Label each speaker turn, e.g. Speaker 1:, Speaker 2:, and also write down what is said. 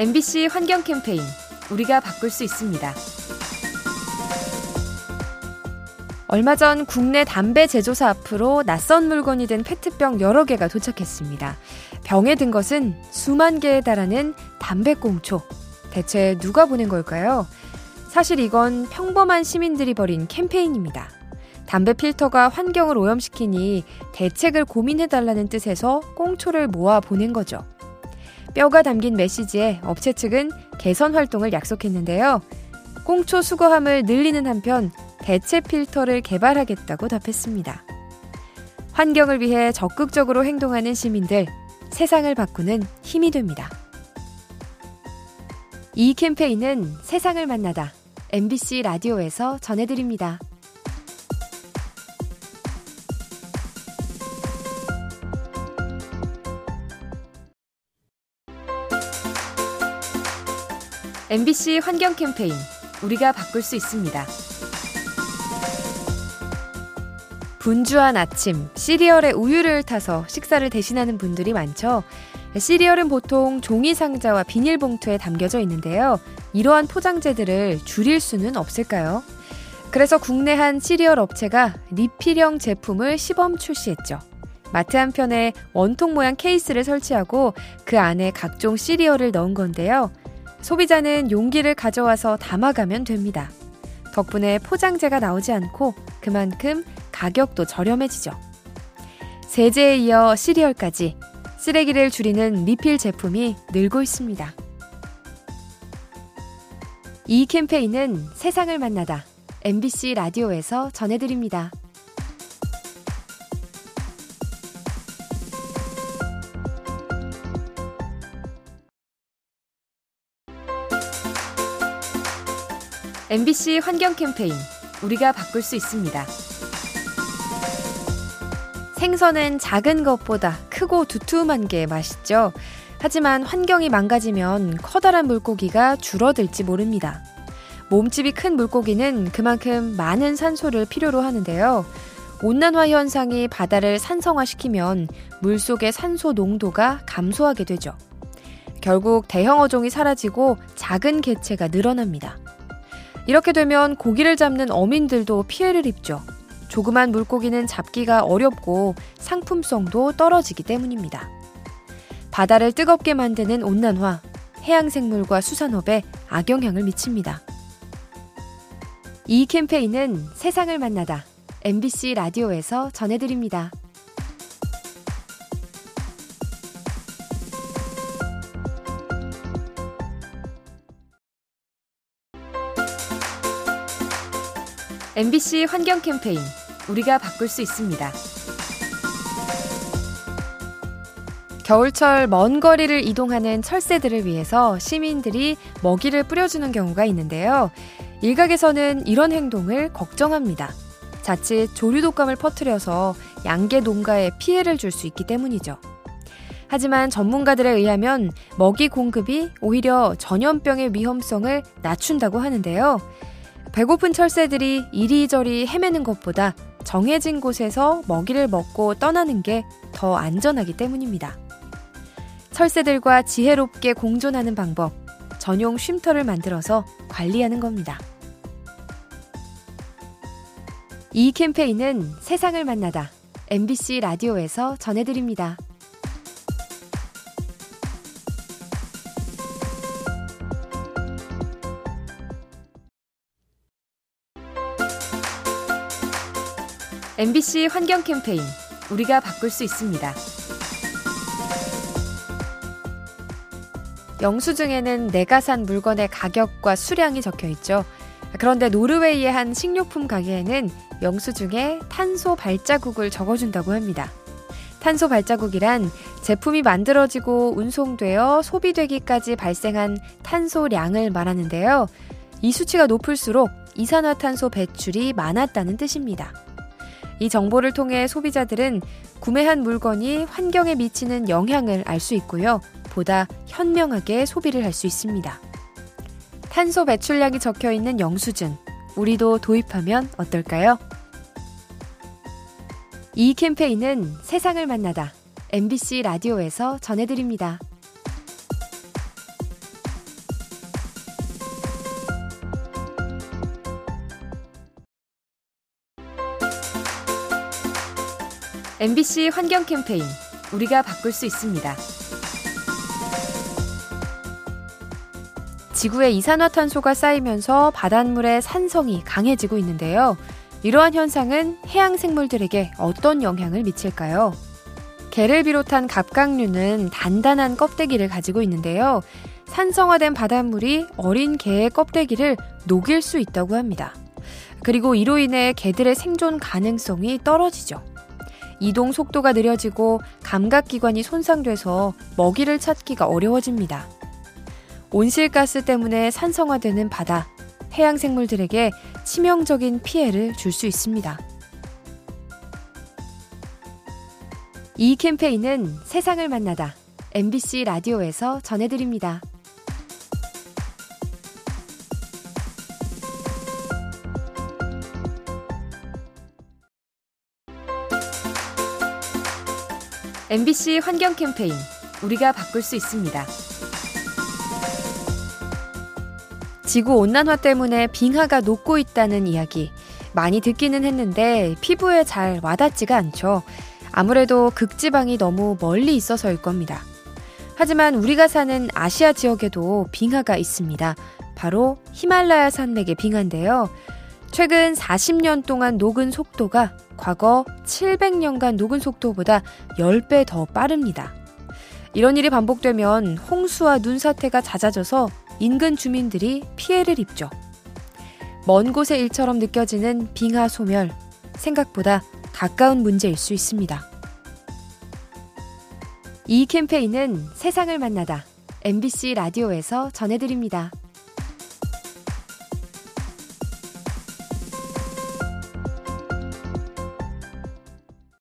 Speaker 1: MBC 환경 캠페인 우리가 바꿀 수 있습니다. 얼마 전 국내 담배 제조사 앞으로 낯선 물건이 든 페트병 여러 개가 도착했습니다. 병에 든 것은 수만 개에 달하는 담배꽁초. 대체 누가 보낸 걸까요? 사실 이건 평범한 시민들이 벌인 캠페인입니다. 담배 필터가 환경을 오염시키니 대책을 고민해달라는 뜻에서 꽁초를 모아 보낸 거죠. 뼈가 담긴 메시지에 업체 측은 개선 활동을 약속했는데요. 꽁초 수거함을 늘리는 한편 대체 필터를 개발하겠다고 답했습니다. 환경을 위해 적극적으로 행동하는 시민들, 세상을 바꾸는 힘이 됩니다. 이 캠페인은 세상을 만나다 MBC 라디오에서 전해드립니다. MBC 환경 캠페인 우리가 바꿀 수 있습니다. 분주한 아침, 시리얼에 우유를 타서 식사를 대신하는 분들이 많죠. 시리얼은 보통 종이 상자와 비닐봉투에 담겨져 있는데요. 이러한 포장재들을 줄일 수는 없을까요? 그래서 국내 한 시리얼 업체가 리필형 제품을 시범 출시했죠. 마트 한 편에 원통 모양 케이스를 설치하고 그 안에 각종 시리얼을 넣은 건데요. 소비자는 용기를 가져와서 담아가면 됩니다. 덕분에 포장재가 나오지 않고 그만큼 가격도 저렴해지죠. 세제에 이어 시리얼까지 쓰레기를 줄이는 리필 제품이 늘고 있습니다. 이 캠페인은 세상을 만나다 MBC 라디오에서 전해드립니다. MBC 환경 캠페인 우리가 바꿀 수 있습니다. 생선은 작은 것보다 크고 두툼한 게 맛있죠. 하지만 환경이 망가지면 커다란 물고기가 줄어들지 모릅니다. 몸집이 큰 물고기는 그만큼 많은 산소를 필요로 하는데요. 온난화 현상이 바다를 산성화시키면 물 속의 산소 농도가 감소하게 되죠. 결국 대형 어종이 사라지고 작은 개체가 늘어납니다. 이렇게 되면 고기를 잡는 어민들도 피해를 입죠. 조그만 물고기는 잡기가 어렵고 상품성도 떨어지기 때문입니다. 바다를 뜨겁게 만드는 온난화, 해양생물과 수산업에 악영향을 미칩니다. 이 캠페인은 세상을 만나다 MBC 라디오에서 전해드립니다. MBC 환경 캠페인 우리가 바꿀 수 있습니다. 겨울철 먼 거리를 이동하는 철새들을 위해서 시민들이 먹이를 뿌려주는 경우가 있는데요. 일각에서는 이런 행동을 걱정합니다. 자칫 조류 독감을 퍼뜨려서 양계 농가에 피해를 줄 수 있기 때문이죠. 하지만 전문가들에 의하면 먹이 공급이 오히려 전염병의 위험성을 낮춘다고 하는데요. 배고픈 철새들이 이리저리 헤매는 것보다 정해진 곳에서 먹이를 먹고 떠나는 게 더 안전하기 때문입니다. 철새들과 지혜롭게 공존하는 방법, 전용 쉼터를 만들어서 관리하는 겁니다. 이 캠페인은 세상을 만나다 MBC 라디오에서 전해드립니다. MBC 환경 캠페인 우리가 바꿀 수 있습니다. 영수증에는 내가 산 물건의 가격과 수량이 적혀 있죠. 그런데 노르웨이의 한 식료품 가게에는 영수증에 탄소 발자국을 적어준다고 합니다. 탄소 발자국이란 제품이 만들어지고 운송되어 소비되기까지 발생한 탄소량을 말하는데요. 이 수치가 높을수록 이산화탄소 배출이 많았다는 뜻입니다. 이 정보를 통해 소비자들은 구매한 물건이 환경에 미치는 영향을 알 수 있고요. 보다 현명하게 소비를 할 수 있습니다. 탄소 배출량이 적혀 있는 영수증, 우리도 도입하면 어떨까요? 이 캠페인은 세상을 만나다 MBC 라디오에서 전해드립니다. MBC 환경 캠페인 우리가 바꿀 수 있습니다. 지구의 이산화탄소가 쌓이면서 바닷물의 산성이 강해지고 있는데요. 이러한 현상은 해양 생물들에게 어떤 영향을 미칠까요? 개를 비롯한 갑각류는 단단한 껍데기를 가지고 있는데요. 산성화된 바닷물이 어린 개의 껍데기를 녹일 수 있다고 합니다. 그리고 이로 인해 개들의 생존 가능성이 떨어지죠. 이동 속도가 느려지고 감각기관이 손상돼서 먹이를 찾기가 어려워집니다. 온실가스 때문에 산성화되는 바다, 해양 생물들에게 치명적인 피해를 줄 수 있습니다. 이 캠페인은 세상을 만나다 MBC 라디오에서 전해드립니다. MBC 환경 캠페인 우리가 바꿀 수 있습니다. 지구 온난화 때문에 빙하가 녹고 있다는 이야기 많이 듣기는 했는데 피부에 잘 와닿지가 않죠. 아무래도 극지방이 너무 멀리 있어서일 겁니다. 하지만 우리가 사는 아시아 지역에도 빙하가 있습니다. 바로 히말라야 산맥의 빙하인데요. 최근 40년 동안 녹은 속도가 과거 700년간 녹은 속도보다 10배 더 빠릅니다. 이런 일이 반복되면 홍수와 눈사태가 잦아져서 인근 주민들이 피해를 입죠. 먼 곳의 일처럼 느껴지는 빙하 소멸, 생각보다 가까운 문제일 수 있습니다. 이 캠페인은 세상을 만나다 MBC 라디오에서 전해드립니다.